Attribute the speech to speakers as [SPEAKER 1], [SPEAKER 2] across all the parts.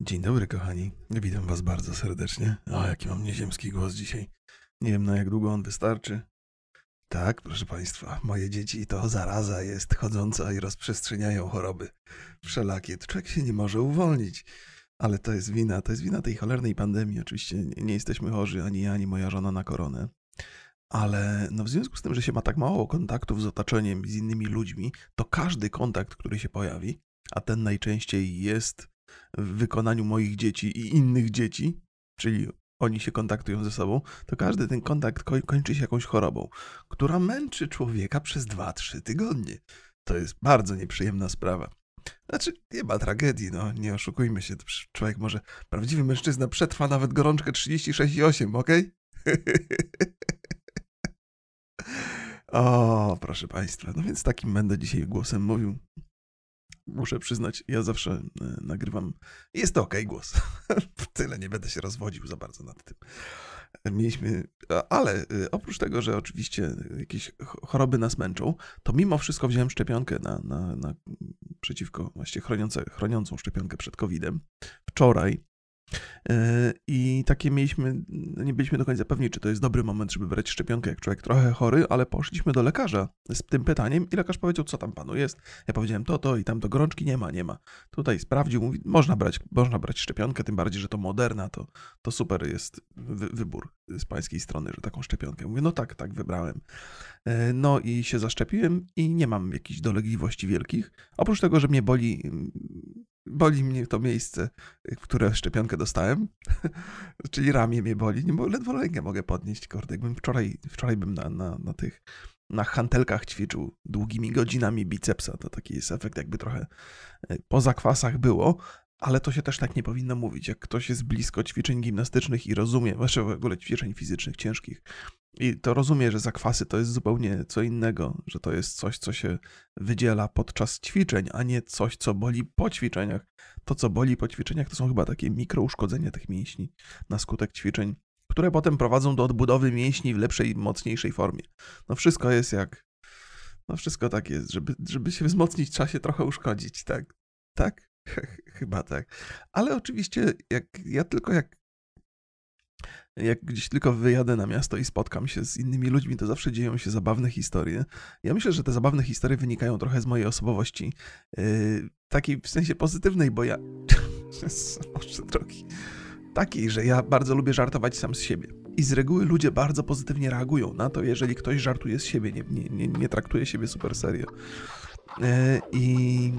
[SPEAKER 1] Dzień dobry, kochani. Witam Was bardzo serdecznie. O, jaki mam nieziemski głos dzisiaj. Nie wiem, na jak długo on wystarczy. Tak, proszę Państwa, moje dzieci to zaraza jest chodząca i rozprzestrzeniają choroby wszelakie. Człowiek się nie może uwolnić. Ale to jest wina, to jest wina tej cholernej pandemii. Oczywiście nie, nie jesteśmy chorzy, ani ja, ani moja żona na koronę. Ale no w związku z tym, że się ma tak mało kontaktów z otoczeniem, z innymi ludźmi, to każdy kontakt, który się pojawi, a ten najczęściej jest w wykonaniu moich dzieci i innych dzieci, czyli oni się kontaktują ze sobą, to każdy ten kontakt ko- kończy się jakąś chorobą, która męczy człowieka przez 2-3 tygodnie. To jest bardzo nieprzyjemna sprawa. Znaczy, nie ma tragedii, no, nie oszukujmy się. Człowiek może, prawdziwy mężczyzna przetrwa nawet gorączkę 36,8, okej? Okay? O, proszę Państwa, no więc takim będę dzisiaj głosem mówił. Muszę przyznać, ja zawsze e, nagrywam. Jest to ok głos. Tyle nie będę się rozwodził za bardzo nad tym. Mieliśmy, ale e, oprócz tego, że oczywiście jakieś choroby nas męczą, to mimo wszystko wziąłem szczepionkę na, na, na przeciwko, właściwie chroniące, chroniącą szczepionkę przed COVID-em. Wczoraj I takie mieliśmy, nie byliśmy do końca pewni, czy to jest dobry moment, żeby brać szczepionkę, jak człowiek trochę chory, ale poszliśmy do lekarza z tym pytaniem i lekarz powiedział, co tam panu jest. Ja powiedziałem to, to i tam do gorączki nie ma, nie ma. Tutaj sprawdził, mówi, można brać, można brać szczepionkę, tym bardziej, że to moderna, to, to super jest wy, wybór z pańskiej strony, że taką szczepionkę. Mówię, no tak, tak, wybrałem. E, no i się zaszczepiłem i nie mam jakichś dolegliwości wielkich. Oprócz tego, że mnie boli boli mnie to miejsce, w które szczepionkę dostałem, czyli ramię mnie boli, nie, bo ledwo rękę mogę podnieść, kurde, jakbym wczoraj, wczoraj bym na, na, na tych, na hantelkach ćwiczył długimi godzinami bicepsa, to taki jest efekt jakby trochę e, po zakwasach było, ale to się też tak nie powinno mówić. Jak ktoś jest blisko ćwiczeń gimnastycznych i rozumie, właśnie w ogóle ćwiczeń fizycznych ciężkich, i to rozumie, że zakwasy to jest zupełnie co innego, że to jest coś, co się wydziela podczas ćwiczeń, a nie coś, co boli po ćwiczeniach. To, co boli po ćwiczeniach, to są chyba takie mikrouszkodzenia tych mięśni na skutek ćwiczeń, które potem prowadzą do odbudowy mięśni w lepszej, mocniejszej formie. No wszystko jest jak. No wszystko tak jest, żeby, żeby się wzmocnić, trzeba się trochę uszkodzić, tak? Tak? Chyba tak. Ale oczywiście, jak ja tylko jak jak gdzieś tylko wyjadę na miasto i spotkam się z innymi ludźmi, to zawsze dzieją się zabawne historie. Ja myślę, że te zabawne historie wynikają trochę z mojej osobowości. Yy, takiej w sensie pozytywnej, bo ja. Boże drogi. Takiej, że ja bardzo lubię żartować sam z siebie. I z reguły ludzie bardzo pozytywnie reagują na to, jeżeli ktoś żartuje z siebie, nie, nie, nie, nie traktuje siebie super serio. Yy, I.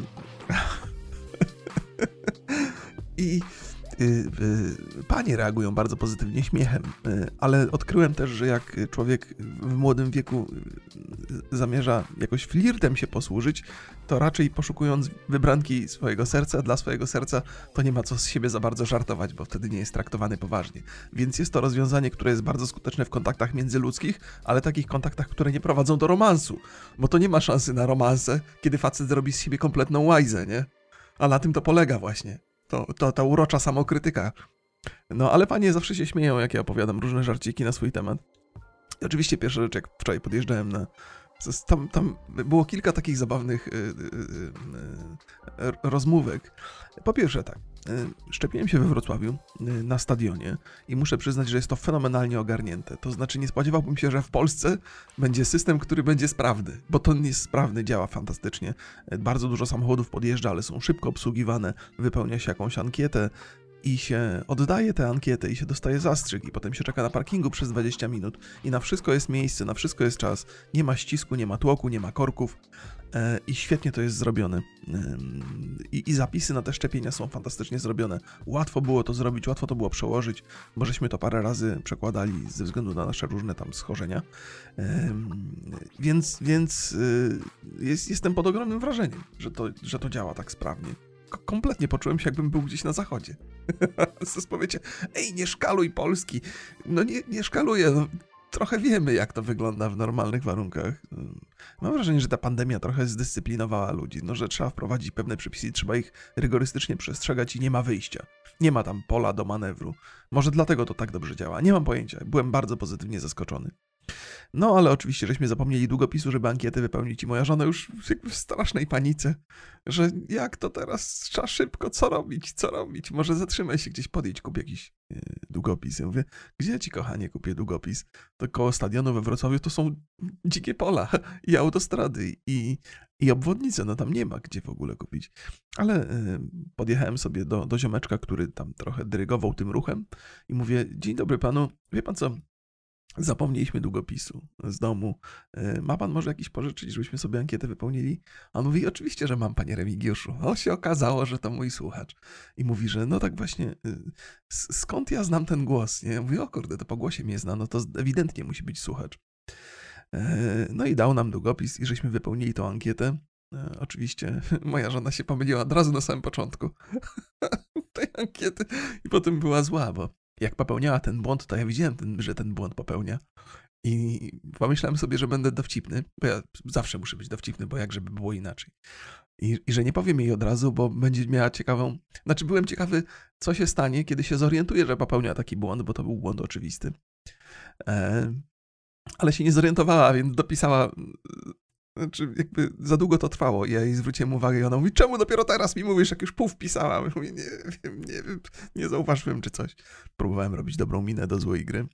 [SPEAKER 1] I panie reagują bardzo pozytywnie śmiechem, y, ale odkryłem też, że jak człowiek w młodym wieku zamierza jakoś flirtem się posłużyć, to raczej poszukując wybranki swojego serca, dla swojego serca, to nie ma co z siebie za bardzo żartować, bo wtedy nie jest traktowany poważnie. Więc jest to rozwiązanie, które jest bardzo skuteczne w kontaktach międzyludzkich, ale takich kontaktach, które nie prowadzą do romansu, bo to nie ma szansy na romanse, kiedy facet zrobi z siebie kompletną łajzę, nie? A na tym to polega właśnie. To, to ta urocza samokrytyka. No, ale panie zawsze się śmieją, jak ja opowiadam różne żarciki na swój temat. I oczywiście pierwsza rzecz, jak wczoraj podjeżdżałem na... Tam, tam było kilka takich zabawnych yy, yy, yy, rozmówek. Po pierwsze tak, y, szczepiłem się we Wrocławiu y, na stadionie i muszę przyznać, że jest to fenomenalnie ogarnięte. To znaczy nie spodziewałbym się, że w Polsce będzie system, który będzie sprawny, bo to jest sprawny, działa fantastycznie. Y, bardzo dużo samochodów podjeżdża, ale są szybko obsługiwane, wypełnia się jakąś ankietę, i się oddaje tę ankietę i się dostaje zastrzyk i potem się czeka na parkingu przez 20 minut i na wszystko jest miejsce, na wszystko jest czas. Nie ma ścisku, nie ma tłoku, nie ma korków e, i świetnie to jest zrobione. I, I, zapisy na te szczepienia są fantastycznie zrobione. Łatwo było to zrobić, łatwo to było przełożyć, bo żeśmy to parę razy przekładali ze względu na nasze różne tam schorzenia. Więc, więc y, jest, jestem pod ogromnym wrażeniem, że to, że to działa tak sprawnie kompletnie poczułem się, jakbym był gdzieś na zachodzie. Zaraz powiecie, ej, nie szkaluj Polski. No nie, nie szkaluję, no, trochę wiemy, jak to wygląda w normalnych warunkach. Mam wrażenie, że ta pandemia trochę zdyscyplinowała ludzi, no, że trzeba wprowadzić pewne przepisy, trzeba ich rygorystycznie przestrzegać i nie ma wyjścia. Nie ma tam pola do manewru. Może dlatego to tak dobrze działa. Nie mam pojęcia. Byłem bardzo pozytywnie zaskoczony. No, ale oczywiście, żeśmy zapomnieli długopisu, żeby ankietę wypełnić i moja żona już w strasznej panice, że jak to teraz, trzeba szybko, co robić, co robić, może zatrzymaj się gdzieś, podjedź, kup jakiś yy, długopis. Ja mówię, gdzie ci, kochanie, kupię długopis? To koło stadionu we Wrocławiu to są dzikie pola i autostrady i, i obwodnice, no tam nie ma gdzie w ogóle kupić. Ale yy, podjechałem sobie do, do ziomeczka, który tam trochę dyrygował tym ruchem i mówię, dzień dobry panu, wie pan co, Zapomnieliśmy długopisu z domu. E, ma pan może jakiś pożyczyć, żebyśmy sobie ankietę wypełnili? A on mówi, oczywiście, że mam, panie Remigiuszu. O, się okazało, że to mój słuchacz. I mówi, że no tak właśnie, y, skąd ja znam ten głos? Nie? Ja mówię, o kurde, to po głosie mnie zna, no to ewidentnie musi być słuchacz. E, no i dał nam długopis i żeśmy wypełnili tą ankietę. E, oczywiście moja żona się pomyliła od razu na samym początku tej ankiety i potem była zła, bo jak popełniała ten błąd, to ja widziałem, ten, że ten błąd popełnia. I pomyślałem sobie, że będę dowcipny, bo ja zawsze muszę być dowcipny, bo jak żeby było inaczej. I, I, że nie powiem jej od razu, bo będzie miała ciekawą. Znaczy, byłem ciekawy, co się stanie, kiedy się zorientuje, że popełnia taki błąd, bo to był błąd oczywisty. E, ale się nie zorientowała, więc dopisała znaczy, jakby za długo to trwało. Ja jej zwróciłem uwagę i ona mówi, czemu dopiero teraz mi mówisz, jak już pół wpisałam? Mówię, nie wiem, nie nie zauważyłem czy coś. Próbowałem robić dobrą minę do złej gry.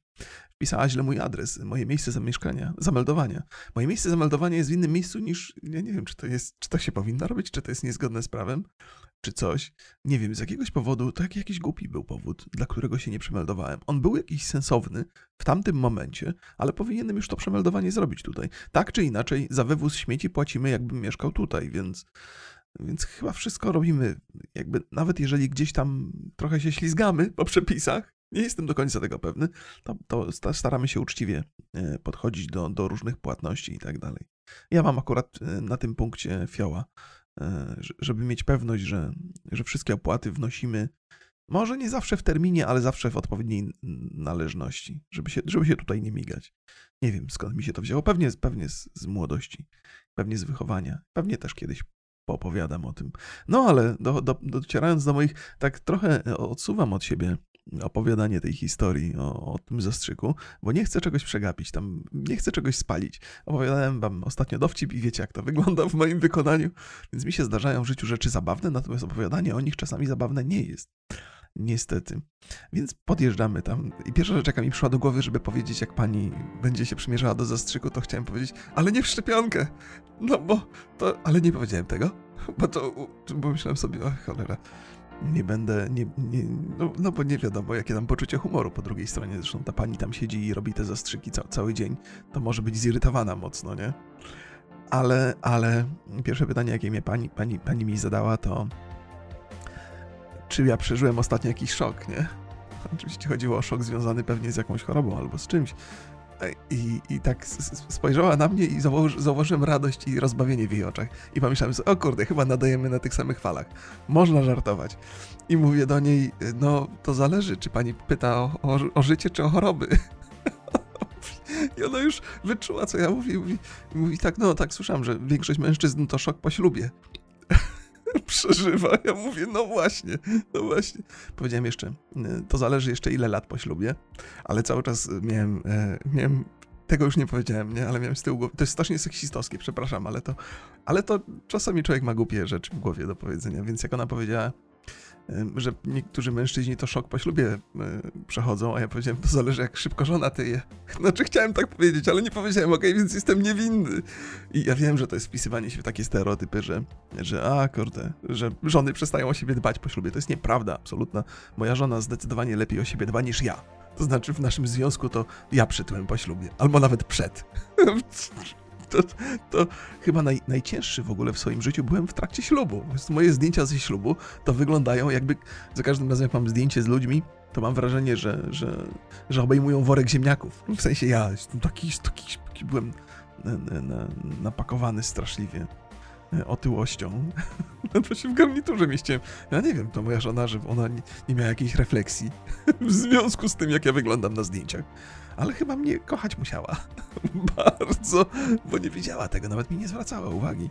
[SPEAKER 1] Wpisała źle mój adres, moje miejsce zamieszkania, zameldowania. Moje miejsce zameldowania jest w innym miejscu niż, ja nie wiem, czy to jest, czy to się powinno robić, czy to jest niezgodne z prawem czy coś. Nie wiem, z jakiegoś powodu, to jak jakiś głupi był powód, dla którego się nie przemeldowałem. On był jakiś sensowny w tamtym momencie, ale powinienem już to przemeldowanie zrobić tutaj. Tak czy inaczej, za wywóz śmieci płacimy, jakbym mieszkał tutaj, więc, więc chyba wszystko robimy. Jakby nawet jeżeli gdzieś tam trochę się ślizgamy po przepisach, nie jestem do końca tego pewny, to, to staramy się uczciwie e, podchodzić do, do różnych płatności i tak dalej. Ja mam akurat e, na tym punkcie fioła, żeby mieć pewność, że, że wszystkie opłaty wnosimy, może nie zawsze w terminie, ale zawsze w odpowiedniej należności, żeby się, żeby się tutaj nie migać. Nie wiem skąd mi się to wzięło, pewnie, pewnie z, z młodości, pewnie z wychowania, pewnie też kiedyś poopowiadam o tym. No ale do, do, docierając do moich, tak trochę odsuwam od siebie opowiadanie tej historii o, o, tym zastrzyku, bo nie chcę czegoś przegapić, tam nie chcę czegoś spalić. Opowiadałem wam ostatnio dowcip i wiecie, jak to wygląda w moim wykonaniu, więc mi się zdarzają w życiu rzeczy zabawne, natomiast opowiadanie o nich czasami zabawne nie jest. Niestety. Więc podjeżdżamy tam i pierwsza rzecz, jaka mi przyszła do głowy, żeby powiedzieć, jak pani będzie się przymierzała do zastrzyku, to chciałem powiedzieć, ale nie w szczepionkę. No bo to, ale nie powiedziałem tego, bo to, bo myślałem sobie, o cholera, nie będę, nie, nie, no, no, bo nie wiadomo, jakie tam poczucie humoru po drugiej stronie. Zresztą ta pani tam siedzi i robi te zastrzyki ca cały dzień. To może być zirytowana mocno, nie? Ale, ale pierwsze pytanie, jakie mnie pani, pani, pani mi zadała, to czy ja przeżyłem ostatnio jakiś szok, nie? Oczywiście chodziło o szok związany pewnie z jakąś chorobą albo z czymś. I, I tak spojrzała na mnie i zauważy, zauważyłem radość i rozbawienie w jej oczach. I pomyślałem sobie, o kurde, chyba nadajemy na tych samych falach. Można żartować. I mówię do niej, no to zależy, czy pani pyta o, o, o życie, czy o choroby. I ona już wyczuła, co ja mówię. Mówi, mówi tak, no tak, słyszałam, że większość mężczyzn to szok po ślubie. przeżywa. Ja mówię, no właśnie, no właśnie. Powiedziałem jeszcze, y, to zależy jeszcze ile lat po ślubie, ale cały czas miałem, e, miałem tego już nie powiedziałem, nie? Ale miałem z tyłu głowy. To jest strasznie seksistowskie, przepraszam, ale to, ale to czasami człowiek ma głupie rzeczy w głowie do powiedzenia, więc jak ona powiedziała, że niektórzy mężczyźni to szok po ślubie przechodzą, a ja powiedziałem, to zależy jak szybko żona tyje. Znaczy chciałem tak powiedzieć, ale nie powiedziałem, okej, okay, więc jestem niewinny. I ja wiem, że to jest wpisywanie się w takie stereotypy, że, że a kurde, że żony przestają o siebie dbać po ślubie. To jest nieprawda, absolutna. Moja żona zdecydowanie lepiej o siebie dba niż ja. To znaczy w naszym związku to ja przytyłem po ślubie, albo nawet przed. to, to chyba naj, najcięższy w ogóle w swoim życiu byłem w trakcie ślubu. Moje zdjęcia ze ślubu to wyglądają jakby za każdym razem jak mam zdjęcie z ludźmi, to mam wrażenie, że, że, że obejmują worek ziemniaków. W sensie ja jestem taki, taki, taki byłem napakowany straszliwie e, otyłością. to się w garniturze mieściłem. Ja nie wiem, to moja żona, że ona nie, nie miała jakiejś refleksji w związku z tym, jak ja wyglądam na zdjęciach ale chyba mnie kochać musiała. Bardzo, bo nie wiedziała tego, nawet mi nie zwracała uwagi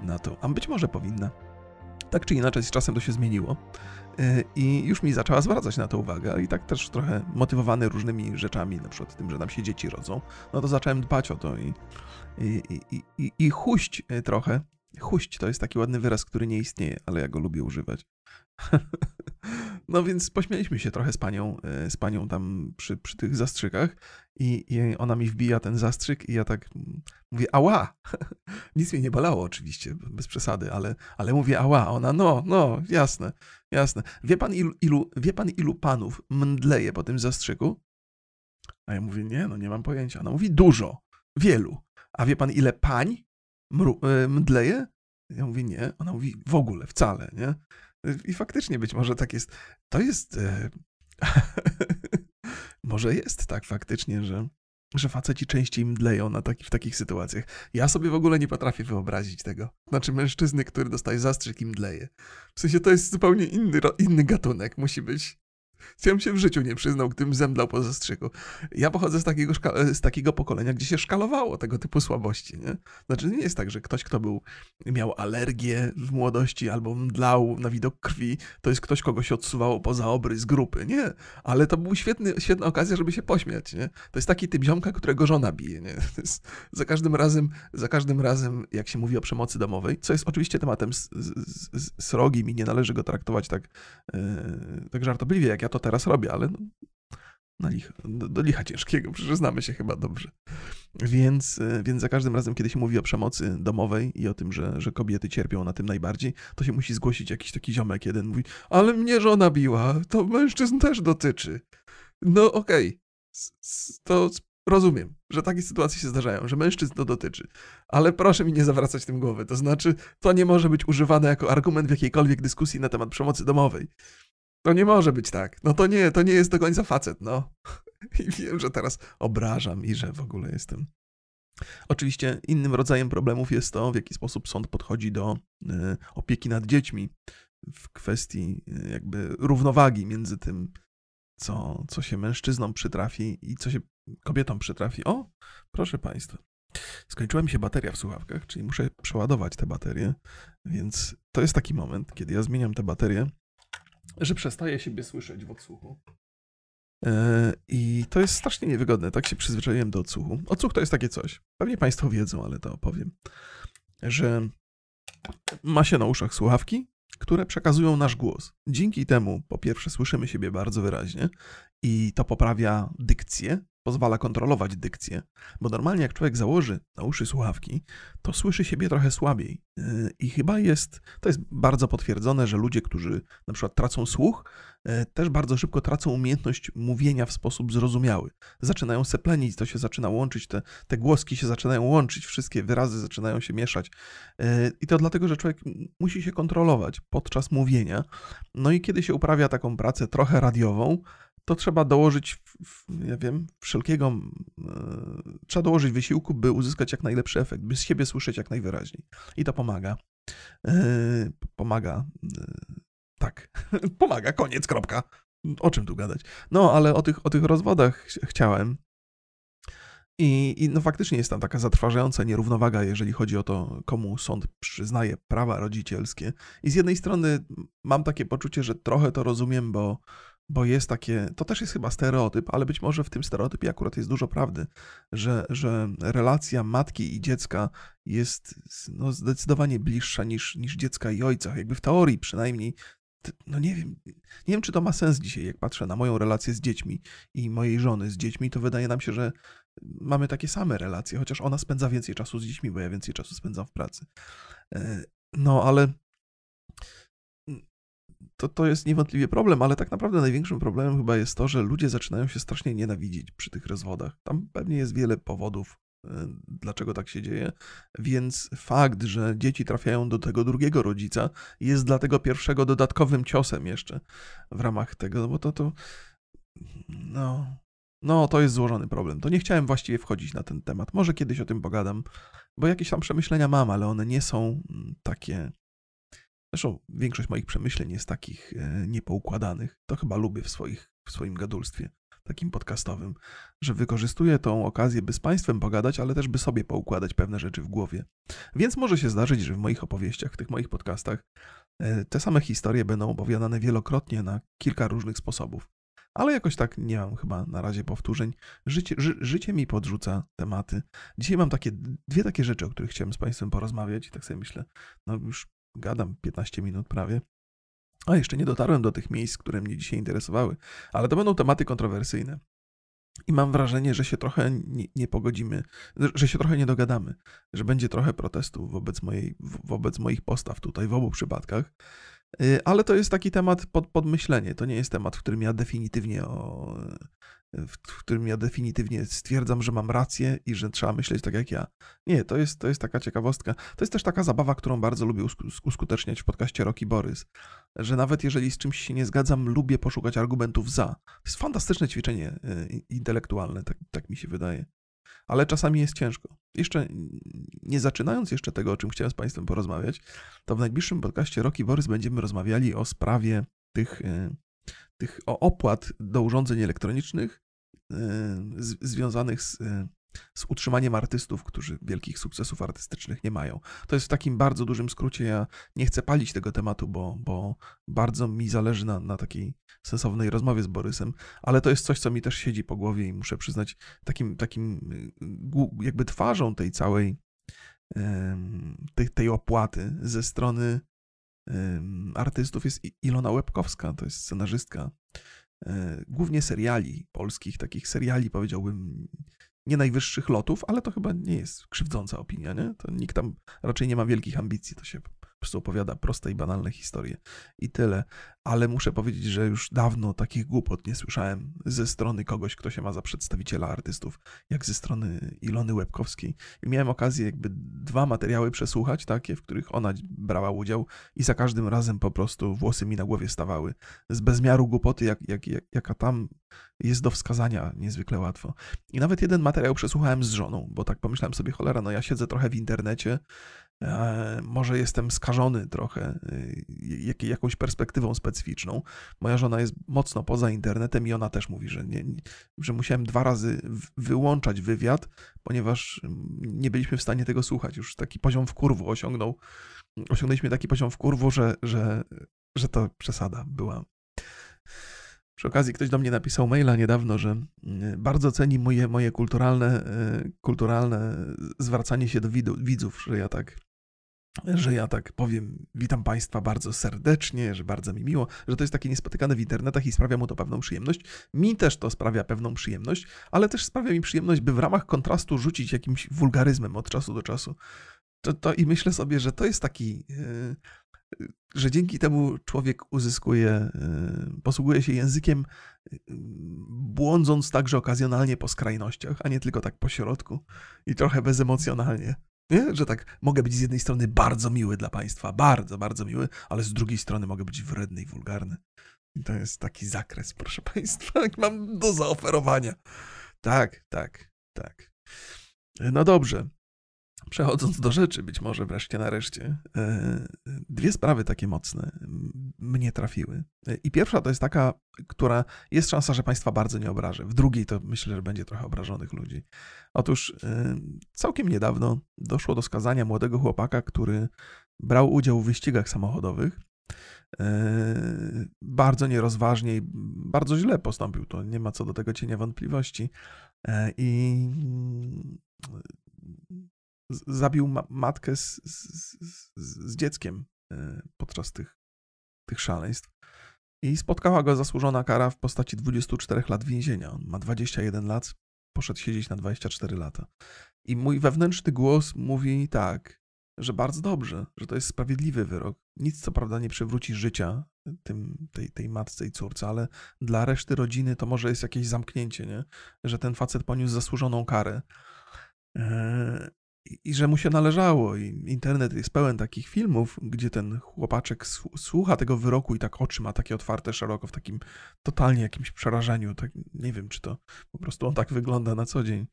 [SPEAKER 1] na to, a być może powinna. Tak czy inaczej, z czasem to się zmieniło. Y, I już mi zaczęła zwracać na to uwagę, i tak też trochę motywowany różnymi rzeczami, na przykład tym, że nam się dzieci rodzą, no to zacząłem dbać o to i, i, i, i, i huść y, trochę. Huść to jest taki ładny wyraz, który nie istnieje, ale ja go lubię używać. No więc pośmialiśmy się trochę z panią, e, z panią tam przy, przy tych zastrzykach i, i ona mi wbija ten zastrzyk i ja tak mówię, ała! Nic mnie nie bolało oczywiście, bez przesady, ale, ale mówię, ała! Ona, no, no, jasne, jasne. Wie pan ilu, ilu, wie pan ilu panów mdleje po tym zastrzyku? A ja mówię, nie, no nie mam pojęcia. Ona mówi, dużo, wielu. A wie pan ile pań mru, e, mdleje? Ja mówię, nie. Ona mówi, w ogóle, wcale, nie? I faktycznie być może tak jest. To jest. E... może jest tak faktycznie, że, że faceci częściej mdleją na taki, w takich sytuacjach. Ja sobie w ogóle nie potrafię wyobrazić tego. Znaczy mężczyzny, który dostaje zastrzyk i mdleje. W sensie to jest zupełnie inny, inny gatunek. Musi być ja się w życiu nie przyznał, gdybym zemdlał po zastrzyku. Ja pochodzę z takiego, z takiego pokolenia, gdzie się szkalowało tego typu słabości. Nie? Znaczy nie jest tak, że ktoś, kto był, miał alergię w młodości albo mdlał na widok krwi, to jest ktoś, kogo się odsuwało poza obry z grupy. Nie, ale to był świetny, świetna okazja, żeby się pośmiać. Nie? To jest taki typ ziomka, którego żona bije. Nie? za każdym razem, za każdym razem, jak się mówi o przemocy domowej, co jest oczywiście tematem srogim i nie należy go traktować tak, yy, tak żartobliwie, jak ja to teraz robię, ale no, na licha, do, do licha ciężkiego, przecież znamy się chyba dobrze. Więc, e, więc za każdym razem, kiedy się mówi o przemocy domowej i o tym, że, że kobiety cierpią na tym najbardziej, to się musi zgłosić jakiś taki ziomek jeden, mówi, ale mnie żona biła, to mężczyzn też dotyczy. No okej, okay. to rozumiem, że takie sytuacje się zdarzają, że mężczyzn to dotyczy, ale proszę mi nie zawracać tym głowy. To znaczy, to nie może być używane jako argument w jakiejkolwiek dyskusji na temat przemocy domowej. To nie może być tak. No to nie, to nie jest do końca facet, no. I wiem, że teraz obrażam i że w ogóle jestem. Oczywiście innym rodzajem problemów jest to, w jaki sposób sąd podchodzi do y, opieki nad dziećmi w kwestii y, jakby równowagi między tym, co, co się mężczyznom przytrafi i co się kobietom przytrafi. O, proszę Państwa. Skończyła mi się bateria w słuchawkach, czyli muszę przeładować te baterie, więc to jest taki moment, kiedy ja zmieniam te baterie że przestaje siebie słyszeć w odsłuchu. E, I to jest strasznie niewygodne. Tak się przyzwyczaiłem do odsłuchu. Odsłuch to jest takie coś. Pewnie Państwo wiedzą, ale to opowiem. Że ma się na uszach słuchawki, które przekazują nasz głos. Dzięki temu, po pierwsze, słyszymy siebie bardzo wyraźnie i to poprawia dykcję, pozwala kontrolować dykcję, bo normalnie jak człowiek założy na uszy słuchawki, to słyszy siebie trochę słabiej. Yy, I chyba jest, to jest bardzo potwierdzone, że ludzie, którzy na przykład tracą słuch, yy, też bardzo szybko tracą umiejętność mówienia w sposób zrozumiały. Zaczynają seplenić, to się zaczyna łączyć, te, te głoski się zaczynają łączyć, wszystkie wyrazy zaczynają się mieszać. Yy, I to dlatego, że człowiek musi się kontrolować podczas mówienia. No i kiedy się uprawia taką pracę trochę radiową, to trzeba dołożyć, nie wiem, wszelkiego, yy, trzeba dołożyć wysiłku, by uzyskać jak najlepszy efekt, by z siebie słyszeć jak najwyraźniej. I to pomaga. Yy, pomaga. Yy, tak, pomaga, koniec, kropka. O czym tu gadać? No, ale o tych, o tych rozwodach ch chciałem. I, I, no faktycznie jest tam taka zatrważająca nierównowaga, jeżeli chodzi o to, komu sąd przyznaje prawa rodzicielskie. I z jednej strony mam takie poczucie, że trochę to rozumiem, bo bo jest takie, to też jest chyba stereotyp, ale być może w tym stereotypie akurat jest dużo prawdy, że, że relacja matki i dziecka jest no, zdecydowanie bliższa niż, niż dziecka i ojca. Jakby w teorii przynajmniej, no nie wiem, nie wiem, czy to ma sens dzisiaj, jak patrzę na moją relację z dziećmi i mojej żony z dziećmi, to wydaje nam się, że mamy takie same relacje, chociaż ona spędza więcej czasu z dziećmi, bo ja więcej czasu spędzam w pracy. E, no, ale to, to jest niewątpliwie problem, ale tak naprawdę największym problemem chyba jest to, że ludzie zaczynają się strasznie nienawidzić przy tych rozwodach. Tam pewnie jest wiele powodów, e, dlaczego tak się dzieje, więc fakt, że dzieci trafiają do tego drugiego rodzica jest dla tego pierwszego dodatkowym ciosem jeszcze w ramach tego, no bo to to no, no to jest złożony problem. To nie chciałem właściwie wchodzić na ten temat. Może kiedyś o tym pogadam, bo jakieś tam przemyślenia mam, ale one nie są mm, takie Zresztą większość moich przemyśleń jest takich e, niepoukładanych. To chyba lubię w, swoich, w swoim gadulstwie, takim podcastowym, że wykorzystuję tą okazję, by z Państwem pogadać, ale też by sobie poukładać pewne rzeczy w głowie. Więc może się zdarzyć, że w moich opowieściach, w tych moich podcastach E, te same historie będą opowiadane wielokrotnie na kilka różnych sposobów. Ale jakoś tak nie mam chyba na razie powtórzeń. Życie, ży, życie mi podrzuca tematy. Dzisiaj mam takie dwie takie rzeczy, o których chciałem z Państwem porozmawiać i tak sobie myślę, no już gadam 15 minut prawie. A jeszcze nie dotarłem do tych miejsc, które mnie dzisiaj interesowały, ale to będą tematy kontrowersyjne. I mam wrażenie, że się trochę nie, nie, pogodzimy, że się trochę nie dogadamy, że będzie trochę protestu wobec, mojej, wobec moich postaw tutaj w obu przypadkach. Y, ale to jest taki temat pod, pod myślenie. To nie jest temat, w którym ja definitywnie o, w którym ja definitywnie stwierdzam, że mam rację i że trzeba myśleć tak jak ja. Nie, to jest, to jest taka ciekawostka. To jest też taka zabawa, którą bardzo lubię uskuteczniać w podcaście Rocky Borys, że nawet jeżeli z czymś się nie zgadzam, lubię poszukać argumentów za. To jest fantastyczne ćwiczenie y, intelektualne, tak, tak mi się wydaje. Ale czasami jest ciężko. Jeszcze nie zaczynając jeszcze tego, o czym chciałem z Państwem porozmawiać, to w najbliższym podcaście Rocky Borys będziemy rozmawiali o sprawie tych y, tych opłat do urządzeń elektronicznych e, związanych z, e, z utrzymaniem artystów, którzy wielkich sukcesów artystycznych nie mają. To jest w takim bardzo dużym skrócie. Ja nie chcę palić tego tematu, bo, bo bardzo mi zależy na, na takiej sensownej rozmowie z Borysem, ale to jest coś, co mi też siedzi po głowie i muszę przyznać, takim, takim jakby twarzą tej całej tej, tej opłaty ze strony artystów jest Ilona Łebkowska, to jest scenarzystka e, głównie seriali polskich, takich seriali powiedziałbym nie najwyższych lotów, ale to chyba nie jest krzywdząca opinia, nie? To nikt tam raczej nie ma wielkich ambicji, to się prostu opowiada proste i banalne historie i tyle. Ale muszę powiedzieć, że już dawno takich głupot nie słyszałem ze strony kogoś, kto się ma za przedstawiciela artystów, jak ze strony Ilony Łebkowskiej. I miałem okazję jakby dwa materiały przesłuchać, takie, w których ona brała udział i za każdym razem po prostu włosy mi na głowie stawały. Z bezmiaru głupoty, jak, jak, jak, jaka tam jest do wskazania niezwykle łatwo. I nawet jeden materiał przesłuchałem z żoną, bo tak pomyślałem sobie, cholera, no ja siedzę trochę w internecie, może jestem skażony trochę y, jakąś perspektywą specyficzną. Moja żona jest mocno poza internetem i ona też mówi, że, nie, że musiałem dwa razy wyłączać wywiad, ponieważ nie byliśmy w stanie tego słuchać. Już taki poziom wkurwu osiągnął, osiągnęliśmy taki poziom wkurwu, że, że, że to przesada była. Przy okazji ktoś do mnie napisał maila niedawno, że bardzo ceni moje, moje kulturalne, e, kulturalne zwracanie się do widzów, że ja tak że ja tak powiem, witam Państwa bardzo serdecznie, że bardzo mi miło, że to jest takie niespotykane w internetach i sprawia mu to pewną przyjemność. Mi też to sprawia pewną przyjemność, ale też sprawia mi przyjemność, by w ramach kontrastu rzucić jakimś wulgaryzmem od czasu do czasu. To, to I myślę sobie, że to jest taki, yy, że dzięki temu człowiek uzyskuje, yy, posługuje się językiem, yy, błądząc także okazjonalnie po skrajnościach, a nie tylko tak po środku i trochę bezemocjonalnie. Nie? Że tak mogę być z jednej strony bardzo miły dla państwa, bardzo, bardzo miły, ale z drugiej strony mogę być wredny i wulgarny. I to jest taki zakres, proszę państwa, jak mam do zaoferowania. Tak, tak, tak. No dobrze. Przechodząc do rzeczy, być może wreszcie nareszcie, e, dwie sprawy takie mocne mnie trafiły. E, I pierwsza to jest taka, która jest szansa, że Państwa bardzo nie obrażę. W drugiej to myślę, że będzie trochę obrażonych ludzi. Otóż e, całkiem niedawno doszło do skazania młodego chłopaka, który brał udział w wyścigach samochodowych. Bardzo nierozważnie i bardzo źle postąpił, to nie ma co do tego cienia wątpliwości. I zabił ma matkę z, z, z, dzieckiem e, podczas tych, tych szaleństw. I spotkała go zasłużona kara w postaci 24 lat więzienia. On ma 21 lat, poszedł siedzieć na 24 lata. I mój wewnętrzny głos mówi tak, że bardzo dobrze, że to jest sprawiedliwy wyrok. Nic co prawda nie przywróci życia tym, tej, tej matce i córce, ale dla reszty rodziny to może jest jakieś zamknięcie, nie? że ten facet poniósł zasłużoną karę. I że mu się należało. I internet jest pełen takich filmów, gdzie ten chłopaczek słucha tego wyroku i tak oczy ma takie otwarte szeroko, w takim totalnie jakimś przerażeniu. Tak, nie wiem, czy to po prostu on tak wygląda na co dzień.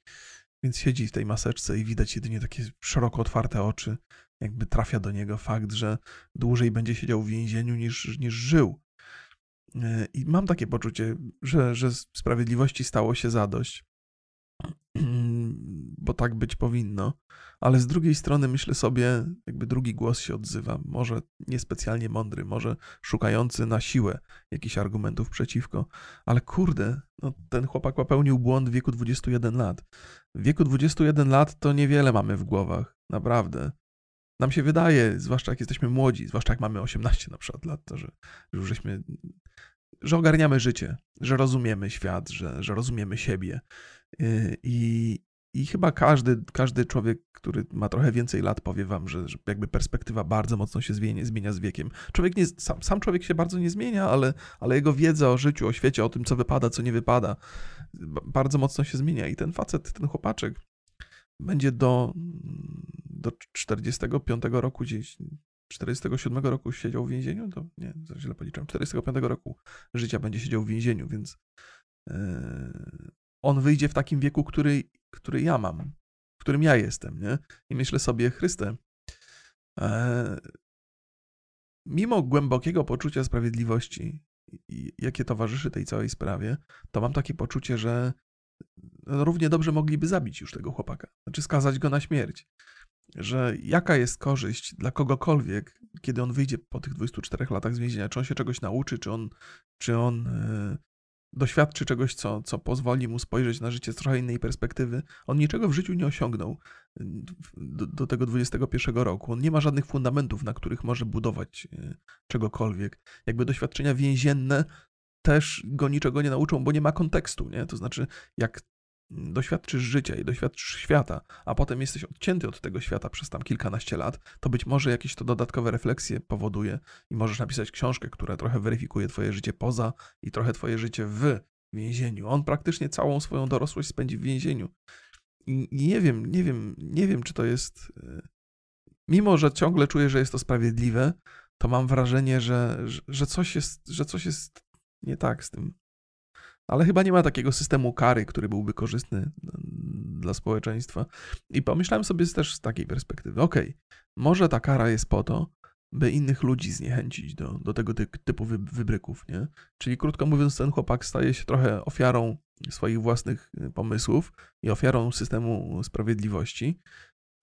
[SPEAKER 1] Więc siedzi w tej maseczce i widać jedynie takie szeroko otwarte oczy, jakby trafia do niego fakt, że dłużej będzie siedział w więzieniu niż, niż żył. E, I mam takie poczucie, że, że sprawiedliwości stało się zadość bo tak być powinno, ale z drugiej strony myślę sobie, jakby drugi głos się odzywa, może niespecjalnie mądry, może szukający na siłę jakichś argumentów przeciwko, ale kurde, no, ten chłopak popełnił błąd w wieku 21 lat. W wieku 21 lat to niewiele mamy w głowach, naprawdę. Nam się wydaje, zwłaszcza jak jesteśmy młodzi, zwłaszcza jak mamy 18 na przykład lat, to że, że już żeśmy, że ogarniamy życie, że rozumiemy świat, że, że rozumiemy siebie. Y, I, i chyba każdy, każdy człowiek, który ma trochę więcej lat, powie wam, że, że jakby perspektywa bardzo mocno się zmienia, zmienia z wiekiem. Człowiek nie, sam, sam człowiek się bardzo nie zmienia, ale, ale jego wiedza o życiu, o świecie, o tym, co wypada, co nie wypada, bardzo mocno się zmienia. I ten facet, ten chłopaczek będzie do, do 45 roku gdzieś, 47 roku siedział w więzieniu, to nie, źle policzyłem, 45 roku życia będzie siedział w więzieniu, więc yy, on wyjdzie w takim wieku, który, który ja mam, w którym ja jestem, nie? I myślę sobie, Chryste, e, mimo głębokiego poczucia sprawiedliwości, jakie towarzyszy tej całej sprawie, to mam takie poczucie, że równie dobrze mogliby zabić już tego chłopaka, znaczy skazać go na śmierć. Że jaka jest korzyść dla kogokolwiek, kiedy on wyjdzie po tych 24 latach z więzienia, czy on się czegoś nauczy, czy on, czy on e, doświadczy czegoś, co, co pozwoli mu spojrzeć na życie z trochę innej perspektywy. On niczego w życiu nie osiągnął do, do, tego 21 roku. On nie ma żadnych fundamentów, na których może budować e, czegokolwiek. Jakby doświadczenia więzienne też go niczego nie nauczą, bo nie ma kontekstu, nie? To znaczy, jak doświadczysz życia i doświadczysz świata, a potem jesteś odcięty od tego świata przez tam kilkanaście lat, to być może jakieś to dodatkowe refleksje powoduje i możesz napisać książkę, która trochę weryfikuje twoje życie poza i trochę twoje życie w więzieniu. On praktycznie całą swoją dorosłość spędzi w więzieniu. I nie wiem, nie wiem, nie wiem, czy to jest. E, mimo, że ciągle czuję, że jest to sprawiedliwe, to mam wrażenie, że, że, coś, jest, że coś jest nie tak z tym ale chyba nie ma takiego systemu kary, który byłby korzystny dla społeczeństwa. I pomyślałem sobie też z takiej perspektywy, okej, okay, może ta kara jest po to, by innych ludzi zniechęcić do, do tego typu wybryków, nie? Czyli krótko mówiąc, ten chłopak staje się trochę ofiarą swoich własnych y, pomysłów i ofiarą systemu sprawiedliwości,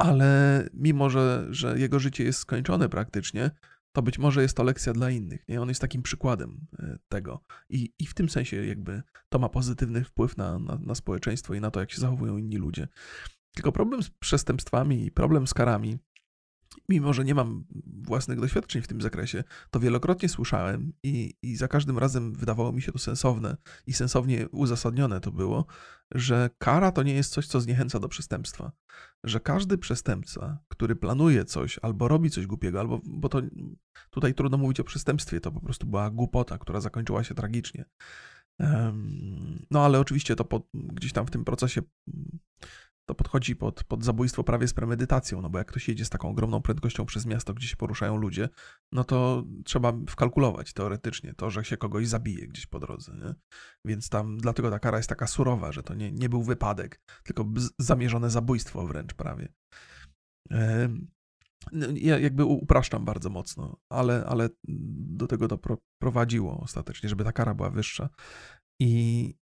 [SPEAKER 1] ale mimo, że, że jego życie jest skończone praktycznie, to być może jest to lekcja dla innych. Nie? On jest takim przykładem e, tego. I, i w tym sensie jakby to ma pozytywny wpływ na, na, na społeczeństwo i na to, jak się zachowują inni ludzie. Tylko problem z przestępstwami i problem z karami mimo że nie mam własnych doświadczeń w tym zakresie, to wielokrotnie słyszałem i, i za każdym razem wydawało mi się to sensowne i sensownie uzasadnione to było, że kara to nie jest coś, co zniechęca do przestępstwa. Że każdy przestępca, który planuje coś albo robi coś głupiego, albo, bo to tutaj trudno mówić o przestępstwie, to po prostu była głupota, która zakończyła się tragicznie. No ale oczywiście to po, gdzieś tam w tym procesie to podchodzi pod, pod zabójstwo prawie z premedytacją, no bo jak ktoś jedzie z taką ogromną prędkością przez miasto, gdzie się poruszają ludzie, no to trzeba wkalkulować teoretycznie to, że się kogoś zabije gdzieś po drodze, nie? Więc tam, dlatego ta kara jest taka surowa, że to nie, nie był wypadek, tylko zamierzone zabójstwo wręcz prawie. Ja jakby upraszczam bardzo mocno, ale, ale do tego to prowadziło ostatecznie, żeby ta kara była wyższa. I,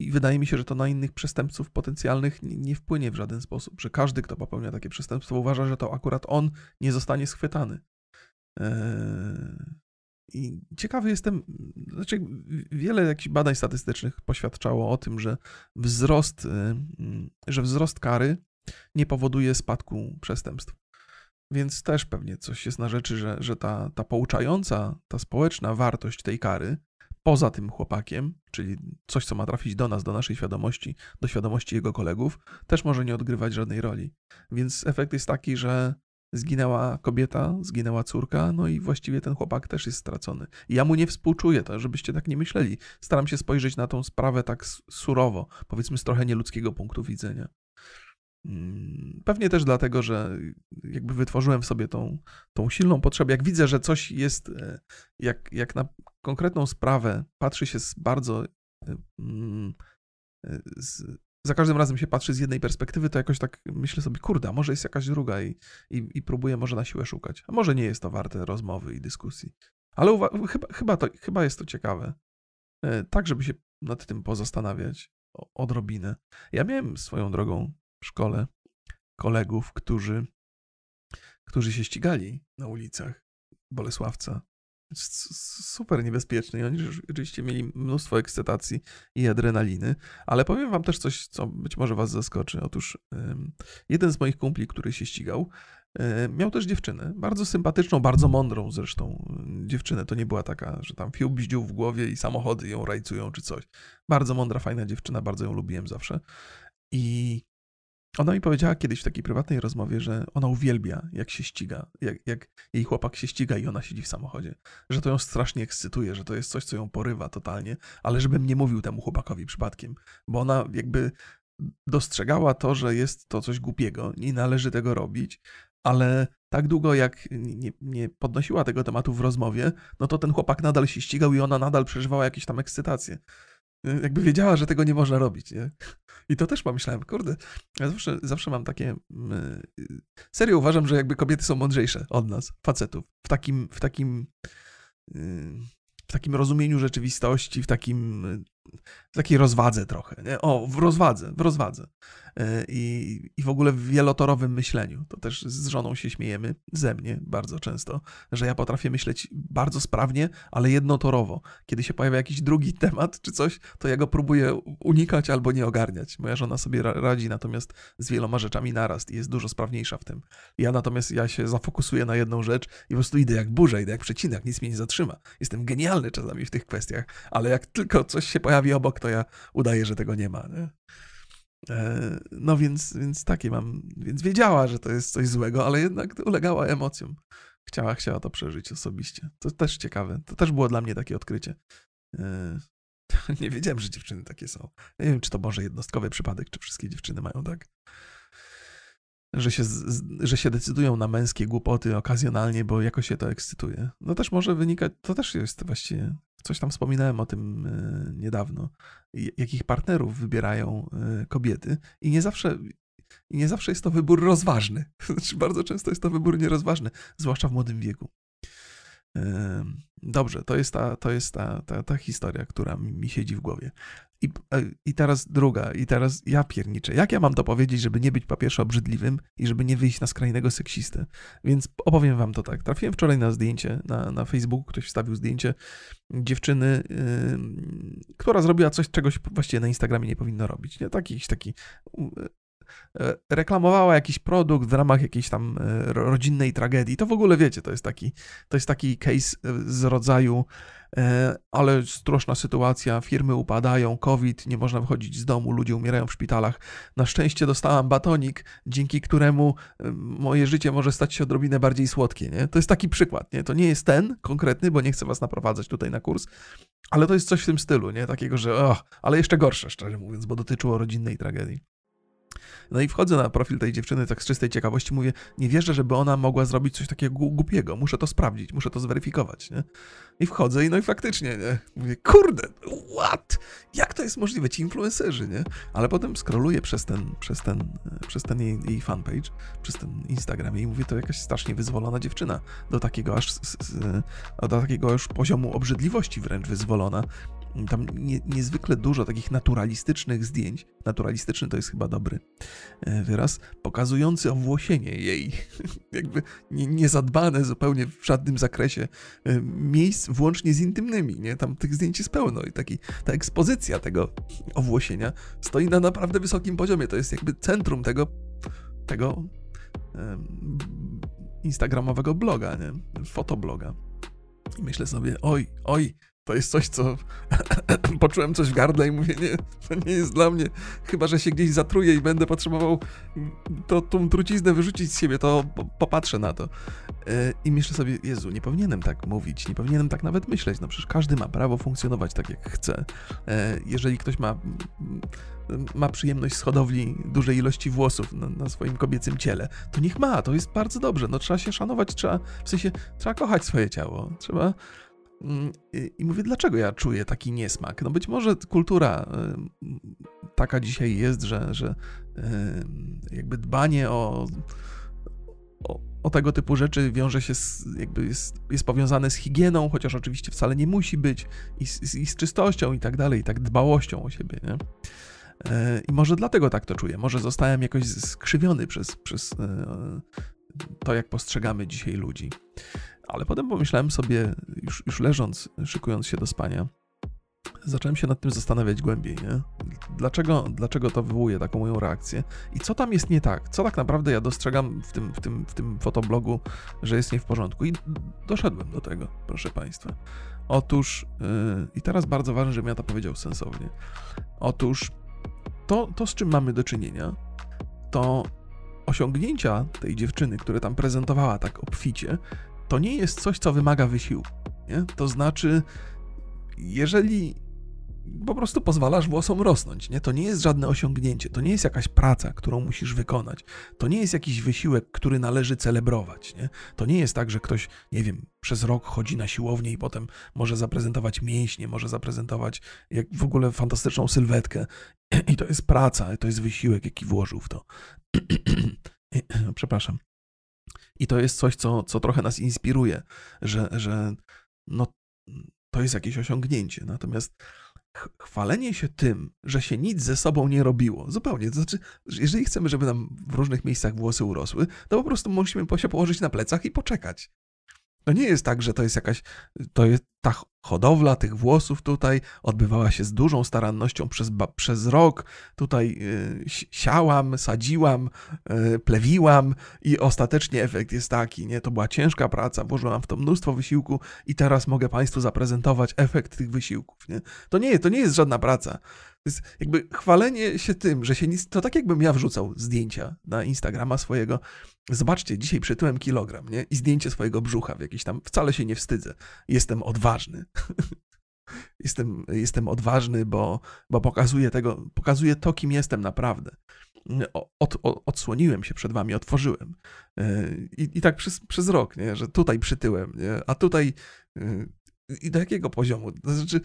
[SPEAKER 1] i wydaje mi się, że to na innych przestępców potencjalnych nie wpłynie w żaden sposób, że każdy, kto popełnia takie przestępstwo, uważa, że to akurat on nie zostanie schwytany. Eee, I ciekawy jestem, znaczy wiele jakichś badań statystycznych poświadczało o tym, że wzrost, że wzrost kary nie powoduje spadku przestępstw. Więc też pewnie coś jest na rzeczy, że, że ta, ta pouczająca, ta społeczna wartość tej kary poza tym chłopakiem, czyli coś, co ma trafić do nas, do naszej świadomości, do świadomości jego kolegów, też może nie odgrywać żadnej roli. Więc efekt jest taki, że zginęła kobieta, zginęła córka, no i właściwie ten chłopak też jest stracony. Ja mu nie współczuję, to żebyście tak nie myśleli. Staram się spojrzeć na tą sprawę tak surowo, powiedzmy z trochę nieludzkiego punktu widzenia. Mm, pewnie też dlatego, że jakby wytworzyłem w sobie tą, tą silną potrzebę. Jak widzę, że coś jest, e, jak, jak na konkretną sprawę patrzy się z bardzo. E, mm, e, z, za każdym razem się patrzy z jednej perspektywy, to jakoś tak myślę sobie, kurde, może jest jakaś druga i, i, i próbuję może na siłę szukać. A może nie jest to warte rozmowy i dyskusji. Ale chyba, chyba, to, chyba jest to ciekawe. Tak, żeby się nad tym pozastanawiać odrobinę. Ja miałem swoją drogą szkole kolegów, którzy, którzy się ścigali na ulicach Bolesławca. Super niebezpieczny i oni rzeczywiście mieli mnóstwo ekscytacji i adrenaliny, ale powiem wam też coś, co być może was zaskoczy. Otóż jeden z moich kumpli, który się ścigał, miał też dziewczynę, bardzo sympatyczną, bardzo mądrą zresztą dziewczynę. To nie była taka, że tam fiu bździł w głowie i samochody ją rajcują czy coś. Bardzo mądra, fajna dziewczyna, bardzo ją lubiłem zawsze. I ona mi powiedziała kiedyś w takiej prywatnej rozmowie, że ona uwielbia, jak się ściga, jak, jak, jej chłopak się ściga i ona siedzi w samochodzie. Że to ją strasznie ekscytuje, że to jest coś, co ją porywa totalnie, ale żebym nie mówił temu chłopakowi przypadkiem, bo ona jakby dostrzegała to, że jest to coś głupiego, nie należy tego robić, ale tak długo jak nie, nie, podnosiła tego tematu w rozmowie, no to ten chłopak nadal się ścigał i ona nadal przeżywała jakieś tam ekscytacje. Jakby wiedziała, że tego nie można robić, nie? I to też pomyślałem, kurde, ja zawsze, zawsze mam takie... Serio uważam, że jakby kobiety są mądrzejsze od nas, facetów. W takim, w takim, w takim rozumieniu rzeczywistości, w takim takiej rozwadze trochę, nie? O, w rozwadze, w rozwadze. E, I, I w ogóle w wielotorowym myśleniu. To też z żoną się śmiejemy, ze mnie bardzo często, że ja potrafię myśleć bardzo sprawnie, ale jednotorowo. Kiedy się pojawia jakiś drugi temat czy coś, to ja go próbuję unikać albo nie ogarniać. Moja żona sobie radzi natomiast z wieloma rzeczami naraz i jest dużo sprawniejsza w tym. Ja natomiast ja się zafokusuję na jedną rzecz i po prostu idę jak burza, idę jak przecinak, nic mnie nie zatrzyma. Jestem genialny czasami w tych kwestiach, ale jak tylko coś się pojawi obok, to ja udaję, że tego nie ma. Nie? E, no więc, więc takie mam, więc wiedziała, że to jest coś złego, ale jednak ulegała emocjom. Chciała, chciała to przeżyć osobiście. To też ciekawe. To też było dla mnie takie odkrycie. E, nie wiedziałem, że dziewczyny takie są. Nie wiem, czy to może jednostkowy przypadek, czy wszystkie dziewczyny mają tak. Że się, że się decydują na męskie głupoty okazjonalnie, bo jakoś się to ekscytuje. No też może wynikać, to też jest właściwie Coś tam wspominałem o tym e, niedawno. Jakich partnerów wybierają e, kobiety i nie zawsze nie zawsze jest to wybór rozważny. Znaczy, bardzo często jest to wybór nierozważny, zwłaszcza w młodym wieku. Dobrze, to jest ta, to jest ta, ta, ta historia, która mi siedzi w głowie. I, e, I teraz druga, i teraz ja pierniczę. Jak ja mam to powiedzieć, żeby nie być po obrzydliwym i żeby nie wyjść na skrajnego seksistę? Więc opowiem wam to tak. Trafiłem wczoraj na zdjęcie na, na Facebooku, ktoś wstawił zdjęcie dziewczyny, yy, która zrobiła coś, czegoś właściwie na Instagramie nie powinno robić. Nie? Taki, taki E, reklamowała jakiś produkt w ramach jakiejś tam e, rodzinnej tragedii. To w ogóle wiecie, to jest taki, to jest taki case e, z rodzaju ale straszna sytuacja, firmy upadają, COVID, nie można wychodzić z domu, ludzie umierają w szpitalach. Na szczęście dostałam batonik, dzięki któremu moje życie może stać się odrobinę bardziej słodkie. Nie? To jest taki przykład. Nie? To nie jest ten konkretny, bo nie chcę was naprowadzać tutaj na kurs, ale to jest coś w tym stylu, nie? takiego, że oh, ale jeszcze gorsze, szczerze mówiąc, bo dotyczyło rodzinnej tragedii. No i wchodzę na profil tej dziewczyny tak z czystej ciekawości, mówię, nie wierzę, żeby ona mogła zrobić coś takiego głupiego, muszę to sprawdzić, muszę to zweryfikować, nie? I wchodzę i no i faktycznie, nie? Mówię, kurde, what? Jak to jest możliwe? Ci influencerzy, nie? Ale potem scrolluję przez ten, przez ten, przez ten jej, jej fanpage, przez ten Instagram i mówię, to jakaś strasznie wyzwolona dziewczyna, do takiego aż, do takiego już poziomu obrzydliwości wręcz wyzwolona, tam nie, niezwykle dużo takich naturalistycznych zdjęć. Naturalistyczny to jest chyba dobry e, wyraz, pokazujący owłosienie jej, jakby niezadbane zupełnie w żadnym zakresie e, miejsc, włącznie z intymnymi, nie? Tam tych zdjęć jest pełno i taki, ta ekspozycja tego owłosienia stoi na naprawdę wysokim poziomie. To jest jakby centrum tego, tego instagramowego bloga, nie? Fotobloga. I myślę sobie, oj, oj, to jest coś, co poczułem coś w gardle i mówię, nie, to nie jest dla mnie. Chyba, że się gdzieś zatruję i będę potrzebował to, tą truciznę wyrzucić z siebie, to popatrzę na to. E, I myślę sobie, Jezu, nie powinienem tak mówić, nie powinienem tak nawet myśleć. No przecież każdy ma prawo funkcjonować tak, jak chce. E, jeżeli ktoś ma, ma przyjemność z hodowli dużej ilości włosów na, na swoim kobiecym ciele, to niech ma, to jest bardzo dobrze. No trzeba się szanować, trzeba, w sensie, trzeba kochać swoje ciało, trzeba Mm, I mówię, dlaczego ja czuję taki niesmak? No być może kultura taka dzisiaj jest, że, że jakby dbanie o, o, o tego typu rzeczy wiąże się z, jakby jest, jest powiązane z higieną, chociaż oczywiście wcale nie musi być, i z, i z czystością i tak dalej, i tak dbałością o siebie, nie? I może dlatego tak to czuję. Może zostałem jakoś skrzywiony przez, przez to, jak postrzegamy dzisiaj ludzi. Ale potem pomyślałem sobie, już, już leżąc, szykując się do spania, zacząłem się nad tym zastanawiać głębiej, nie? Dlaczego, dlaczego to wywołuje taką moją reakcję i co tam jest nie tak? Co tak naprawdę ja dostrzegam w tym, w tym, w tym fotoblogu, że jest nie w porządku? I doszedłem do tego, proszę Państwa. Otóż, yy, i teraz bardzo ważne, żebym ja to powiedział sensownie. Otóż to, to, z czym mamy do czynienia, to osiągnięcia tej dziewczyny, które tam prezentowała tak obficie, to nie jest coś, co wymaga wysiłku. Nie? To znaczy, jeżeli po prostu pozwalasz włosom rosnąć, nie? To nie jest żadne osiągnięcie, to nie jest jakaś praca, którą musisz wykonać. To nie jest jakiś wysiłek, który należy celebrować, nie? To nie jest tak, że ktoś, nie wiem, przez rok chodzi na siłownię i potem może zaprezentować mięśnie, może zaprezentować jak w ogóle fantastyczną sylwetkę. I to jest praca, to jest wysiłek, jaki włożył w to. Przepraszam. I to jest coś, co, co trochę nas inspiruje, że, że no, to jest jakieś osiągnięcie. Natomiast chwalenie się tym, że się nic ze sobą nie robiło, zupełnie. To znaczy, jeżeli chcemy, żeby nam w różnych miejscach włosy urosły, to po prostu musimy się położyć na plecach i poczekać. To nie jest tak, że to jest jakaś, to jest ta hodowla tych włosów tutaj odbywała się z dużą starannością przez, przez rok. Tutaj y, siałam, sadziłam, y, plewiłam i ostatecznie efekt jest taki, nie? To była ciężka praca, włożyłam w to mnóstwo wysiłku i teraz mogę Państwu zaprezentować efekt tych wysiłków, nie? To nie, to nie jest żadna praca. To jest jakby chwalenie się tym, że się nic. To tak jakbym ja wrzucał zdjęcia na Instagrama swojego. Zobaczcie, dzisiaj przytyłem kilogram, nie? I zdjęcie swojego brzucha w jakiś tam. Wcale się nie wstydzę. Jestem odważny. jestem, jestem odważny, bo, bo pokazuję tego, pokazuję to, kim jestem naprawdę. Od, od, odsłoniłem się przed wami, otworzyłem. I, i tak przez, przez rok, nie? że tutaj przytyłem, nie? a tutaj. I do jakiego poziomu? To znaczy,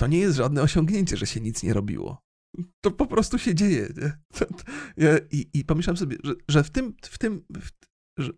[SPEAKER 1] to nie jest żadne osiągnięcie, że się nic nie robiło. To po prostu się dzieje. Nie? I, I pomyślałem sobie, że, że w tym, w tym,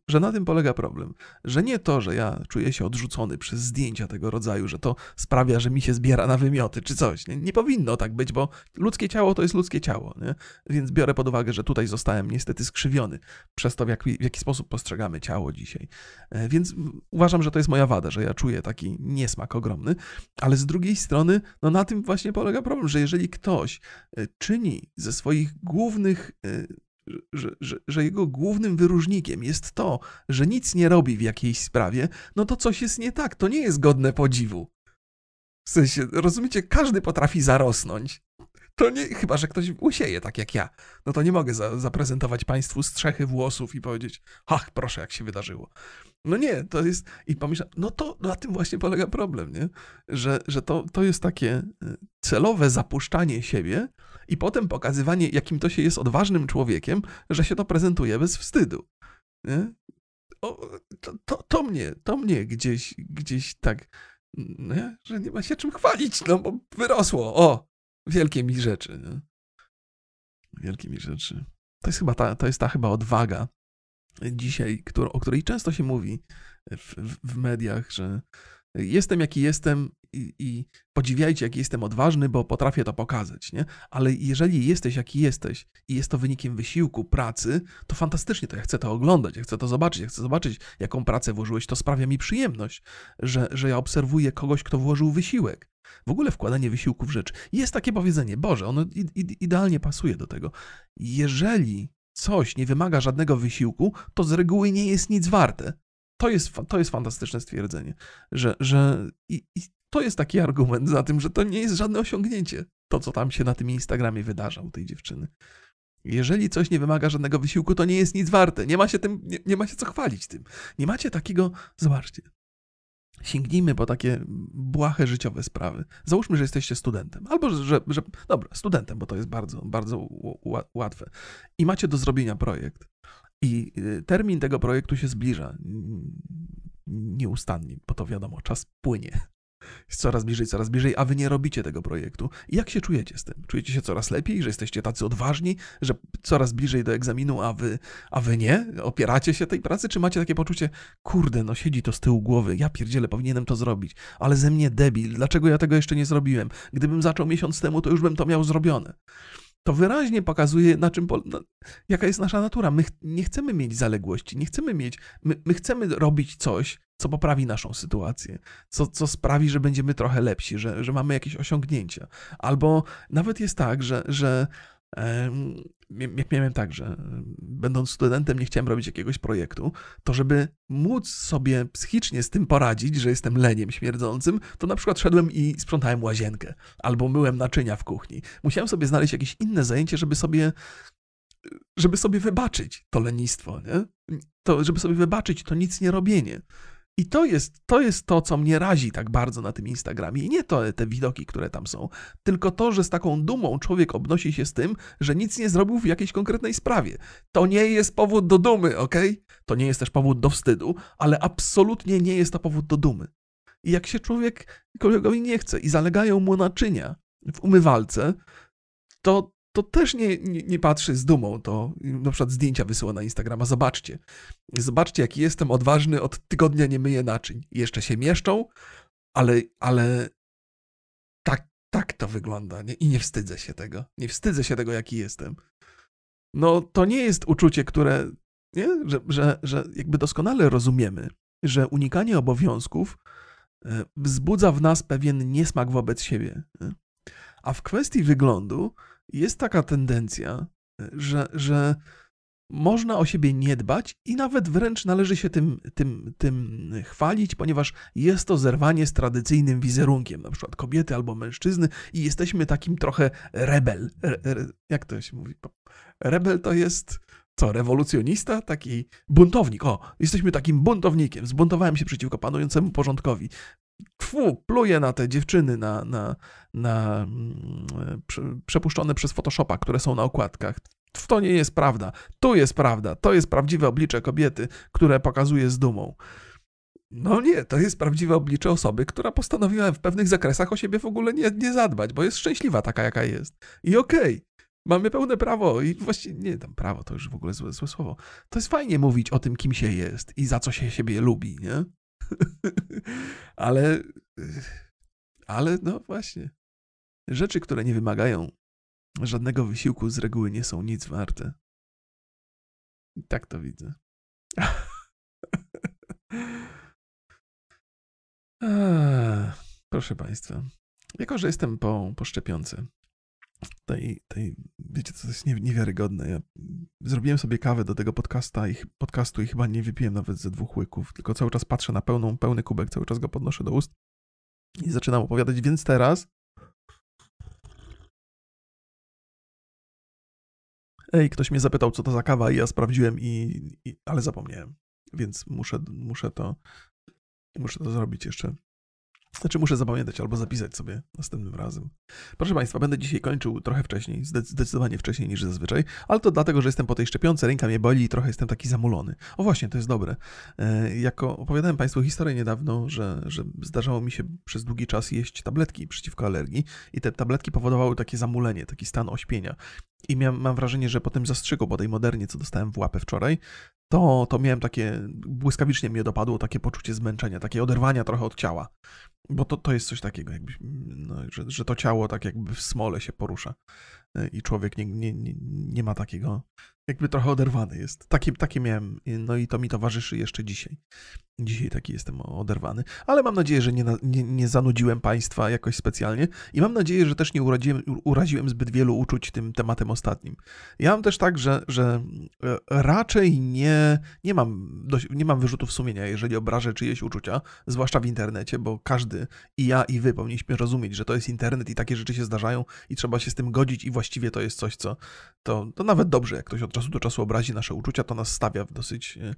[SPEAKER 1] że, na tym polega problem. Że nie to, że ja czuję się odrzucony przez zdjęcia tego rodzaju, że to sprawia, że mi się zbiera na wymioty czy coś. Nie, nie powinno tak być, bo ludzkie ciało to jest ludzkie ciało. Nie? Więc biorę pod uwagę, że tutaj zostałem niestety skrzywiony przez to, w jaki, w jaki sposób postrzegamy ciało dzisiaj. E, więc uważam, że to jest moja wada, że ja czuję taki niesmak ogromny, ale z drugiej strony, no na tym właśnie polega problem, że jeżeli ktoś e, czyni ze swoich głównych e, że, że, że, jego głównym wyróżnikiem jest to, że nic nie robi w jakiejś sprawie, no to coś jest nie tak. To nie jest godne podziwu. W sensie, rozumiecie, każdy potrafi zarosnąć. To nie, chyba, że ktoś usieje tak jak ja. No to nie mogę za, zaprezentować państwu strzechy włosów i powiedzieć, ach, proszę, jak się wydarzyło. No nie, to jest. I pomyślałem, no to na tym właśnie polega problem, nie? Że, że to, to jest takie y, celowe zapuszczanie siebie i potem pokazywanie, jakim to się jest odważnym człowiekiem, że się to prezentuje bez wstydu. Nie? O, to, to, to, mnie, to mnie gdzieś, gdzieś tak, nie? że nie ma się czym chwalić, no bo wyrosło. O, wielkie mi rzeczy. Nie? Wielkie mi rzeczy. To jest chyba ta, to jest ta chyba odwaga, dzisiaj, o której często się mówi w, w, mediach, że jestem jaki jestem i, i, podziwiajcie, jaki jestem odważny, bo potrafię to pokazać, nie? Ale jeżeli jesteś jaki jesteś i jest to wynikiem wysiłku, pracy, to fantastycznie, to ja chcę to oglądać, ja chcę to zobaczyć, ja chcę zobaczyć, jaką pracę włożyłeś, to sprawia mi przyjemność, że, że ja obserwuję kogoś, kto włożył wysiłek. W ogóle wkładanie wysiłku w rzecz. Jest takie powiedzenie, Boże, ono idealnie pasuje do tego. Jeżeli coś nie wymaga żadnego wysiłku, to z reguły nie jest nic warte. To jest, to jest fantastyczne stwierdzenie, że, że i, i to jest taki argument za tym, że to nie jest żadne osiągnięcie, to co tam się na tym Instagramie wydarza u tej dziewczyny. Jeżeli coś nie wymaga żadnego wysiłku, to nie jest nic warte. Nie ma się tym, nie, nie ma się co chwalić tym. Nie macie takiego, zobaczcie, Sięgnijmy po takie błahe życiowe sprawy. Załóżmy, że jesteście studentem, albo że, że dobra, studentem, bo to jest bardzo, bardzo łatwe. I macie do zrobienia projekt. I y, termin tego projektu się zbliża nieustannie, bo to wiadomo, czas płynie. Jest coraz bliżej, coraz bliżej, a wy nie robicie tego projektu. I jak się czujecie z tym? Czujecie się coraz lepiej, że jesteście tacy odważni, że coraz bliżej do egzaminu, a wy, a wy nie? Opieracie się tej pracy, czy macie takie poczucie, kurde, no siedzi to z tyłu głowy, ja pierdzielę, powinienem to zrobić, ale ze mnie debil, dlaczego ja tego jeszcze nie zrobiłem? Gdybym zaczął miesiąc temu, to już bym to miał zrobione to wyraźnie pokazuje, na czym, na, jaka jest nasza natura. My nie chcemy mieć zaległości, nie chcemy mieć, my, my, chcemy robić coś, co poprawi naszą sytuację, co, co sprawi, że będziemy trochę lepsi, że, że mamy jakieś osiągnięcia. Albo nawet jest tak, że, że miałem tak, że będąc studentem nie chciałem robić jakiegoś projektu, to żeby móc sobie psychicznie z tym poradzić, że jestem leniem śmierdzącym, to na przykład szedłem i sprzątałem łazienkę albo myłem naczynia w kuchni. Musiałem sobie znaleźć jakieś inne zajęcie, żeby sobie żeby sobie wybaczyć to lenistwo, nie? To, żeby sobie wybaczyć to nic nie robienie. I to jest, to jest to, co mnie razi tak bardzo na tym Instagramie. I nie to te widoki, które tam są, tylko to, że z taką dumą człowiek obnosi się z tym, że nic nie zrobił w jakiejś konkretnej sprawie. To nie jest powód do dumy, ok? To nie jest też powód do wstydu, ale absolutnie nie jest to powód do dumy. I jak się człowiek kolegowi nie chce i zalegają mu naczynia w umywalce, to to też nie, nie, nie, patrzy z dumą, to na przykład zdjęcia wysyła na Instagrama. Zobaczcie. Zobaczcie, jaki jestem odważny, od tygodnia nie myję naczyń. Jeszcze się mieszczą, ale, ale tak, tak to wygląda. Nie? I nie wstydzę się tego. Nie wstydzę się tego, jaki jestem. No, to nie jest uczucie, które, nie? Że, że, że jakby doskonale rozumiemy, że unikanie obowiązków e, wzbudza w nas pewien niesmak wobec siebie. Nie? A w kwestii wyglądu jest taka tendencja, że, że można o siebie nie dbać i nawet wręcz należy się tym, tym, tym chwalić, ponieważ jest to zerwanie z tradycyjnym wizerunkiem, na przykład kobiety albo mężczyzny, i jesteśmy takim trochę rebel. Re, re, jak to się mówi? Rebel to jest co, rewolucjonista? Taki buntownik. O, jesteśmy takim buntownikiem. Zbuntowałem się przeciwko panującemu porządkowi. Tfu, pluję na te dziewczyny, na, na, na mm, przepuszczone przez Photoshopa, które są na okładkach. To nie jest prawda. Tu jest prawda. To jest prawdziwe oblicze kobiety, które pokazuje z dumą. No nie, to jest prawdziwe oblicze osoby, która postanowiła w pewnych zakresach o siebie w ogóle nie, nie zadbać, bo jest szczęśliwa taka, jaka jest. I okej, okay, mamy pełne prawo i właściwie, nie, tam prawo to już w ogóle złe, złe słowo. To jest fajnie mówić o tym, kim się jest i za co się siebie lubi, nie? ale, ale no właśnie. Rzeczy, które nie wymagają żadnego wysiłku, z reguły nie są nic warte. Tak to widzę. proszę Państwa, jako że jestem po, po szczepionce, tej, tej, wiecie, co jest niewiarygodne. Ja zrobiłem sobie kawę do tego podcasta i, podcastu i chyba nie wypiłem nawet ze dwóch łyków, tylko cały czas patrzę na pełną, pełny kubek, cały czas go podnoszę do ust i zaczynam opowiadać, więc teraz Ej, ktoś mnie zapytał, co to za kawa i ja sprawdziłem i, i ale zapomniałem, więc muszę, muszę to muszę to zrobić jeszcze znaczy muszę zapamiętać albo zapisać sobie następnym razem. Proszę Państwa, będę dzisiaj kończył trochę wcześniej, zdecydowanie wcześniej niż zazwyczaj, ale to dlatego, że jestem po tej szczepionce, ręka mnie boli i trochę jestem taki zamulony. O właśnie, to jest dobre. E, jako opowiadałem Państwu historię niedawno, że, że zdarzało mi się przez długi czas jeść tabletki przeciwko alergii i te tabletki powodowały takie zamulenie, taki stan ośpienia. I mam wrażenie, że po tym zastrzyku, po tej modernie, co dostałem w łapę wczoraj, to, to miałem takie, błyskawicznie mnie dopadło takie poczucie zmęczenia, takie oderwania trochę od ciała. Bo to, to jest coś takiego, jakby, no, że, że to ciało tak jakby w smole się porusza e, i człowiek nie, nie, nie, nie ma takiego, jakby trochę oderwany jest. Takie, takie miałem, no i to mi towarzyszy jeszcze dzisiaj. Dzisiaj taki jestem oderwany, ale mam nadzieję, że nie, nie, nie zanudziłem Państwa jakoś specjalnie i mam nadzieję, że też nie uraziłem, uraziłem zbyt wielu uczuć tym tematem ostatnim. Ja mam też tak, że, że e, raczej nie, nie, mam, nie mam wyrzutów sumienia, jeżeli obrażę czyjeś uczucia, zwłaszcza w internecie, bo każdy i ja i wy powinniśmy rozumieć, że to jest internet i takie rzeczy się zdarzają i trzeba się z tym godzić i właściwie to jest coś, co to, to nawet dobrze, jak ktoś od czasu do czasu obrazi nasze uczucia, to nas stawia w dosyć, e,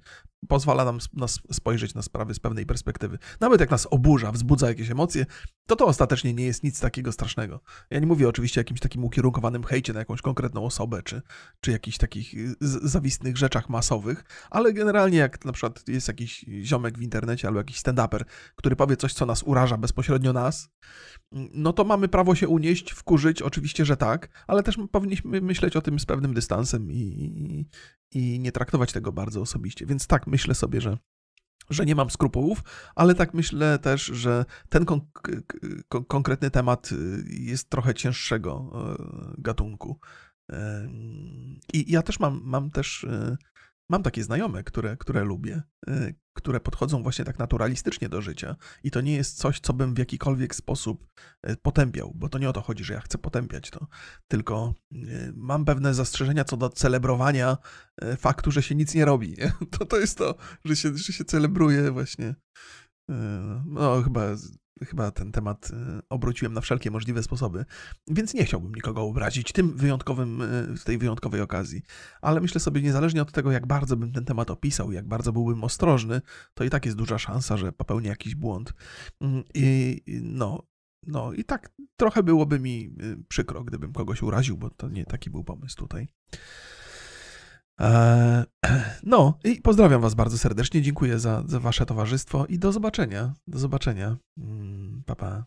[SPEAKER 1] pozwala nam nas spojrzeć na sprawy z pewnej perspektywy. Nawet jak nas oburza, wzbudza jakieś emocje, to to ostatecznie nie jest nic takiego strasznego. Ja nie mówię oczywiście o jakimś takim ukierunkowanym hejcie na jakąś konkretną osobę, czy, czy jakichś takich zawistnych rzeczach masowych, ale generalnie jak na przykład jest jakiś ziomek w internecie albo jakiś stand-uper, który powie coś, co nas uraża bezpośrednio nas, no to mamy prawo się unieść, wkurzyć, oczywiście, że tak, ale też powinniśmy myśleć o tym z pewnym dystansem i, i nie traktować tego bardzo osobiście. Więc tak, myślę sobie, że że nie mam skrupułów, ale tak myślę też, że ten kon konkretny temat y, jest trochę cięższego e, gatunku. I ja też mam, mam też y, Mam takie znajome, które, które lubię, y, które podchodzą właśnie tak naturalistycznie do życia i to nie jest coś, co bym w jakikolwiek sposób y, potępiał, bo to nie o to chodzi, że ja chcę potępiać to, tylko y, mam pewne zastrzeżenia co do celebrowania faktu, że się nic nie robi. Nie? To, to jest to, że się, że się celebruje właśnie no, chyba chyba ten temat y, obróciłem na wszelkie możliwe sposoby, więc nie chciałbym nikogo obrazić tym wyjątkowym, y, w tej wyjątkowej okazji. Ale myślę sobie, niezależnie od tego, jak bardzo bym ten temat opisał, jak bardzo byłbym ostrożny, to i tak jest duża szansa, że popełnię jakiś błąd. Mm, I no, no i tak trochę byłoby mi y, przykro, gdybym kogoś uraził, bo to nie taki był pomysł tutaj. E, no i pozdrawiam Was bardzo serdecznie. Dziękuję za, za Wasze towarzystwo i do zobaczenia. Do zobaczenia. Mm, pa, pa.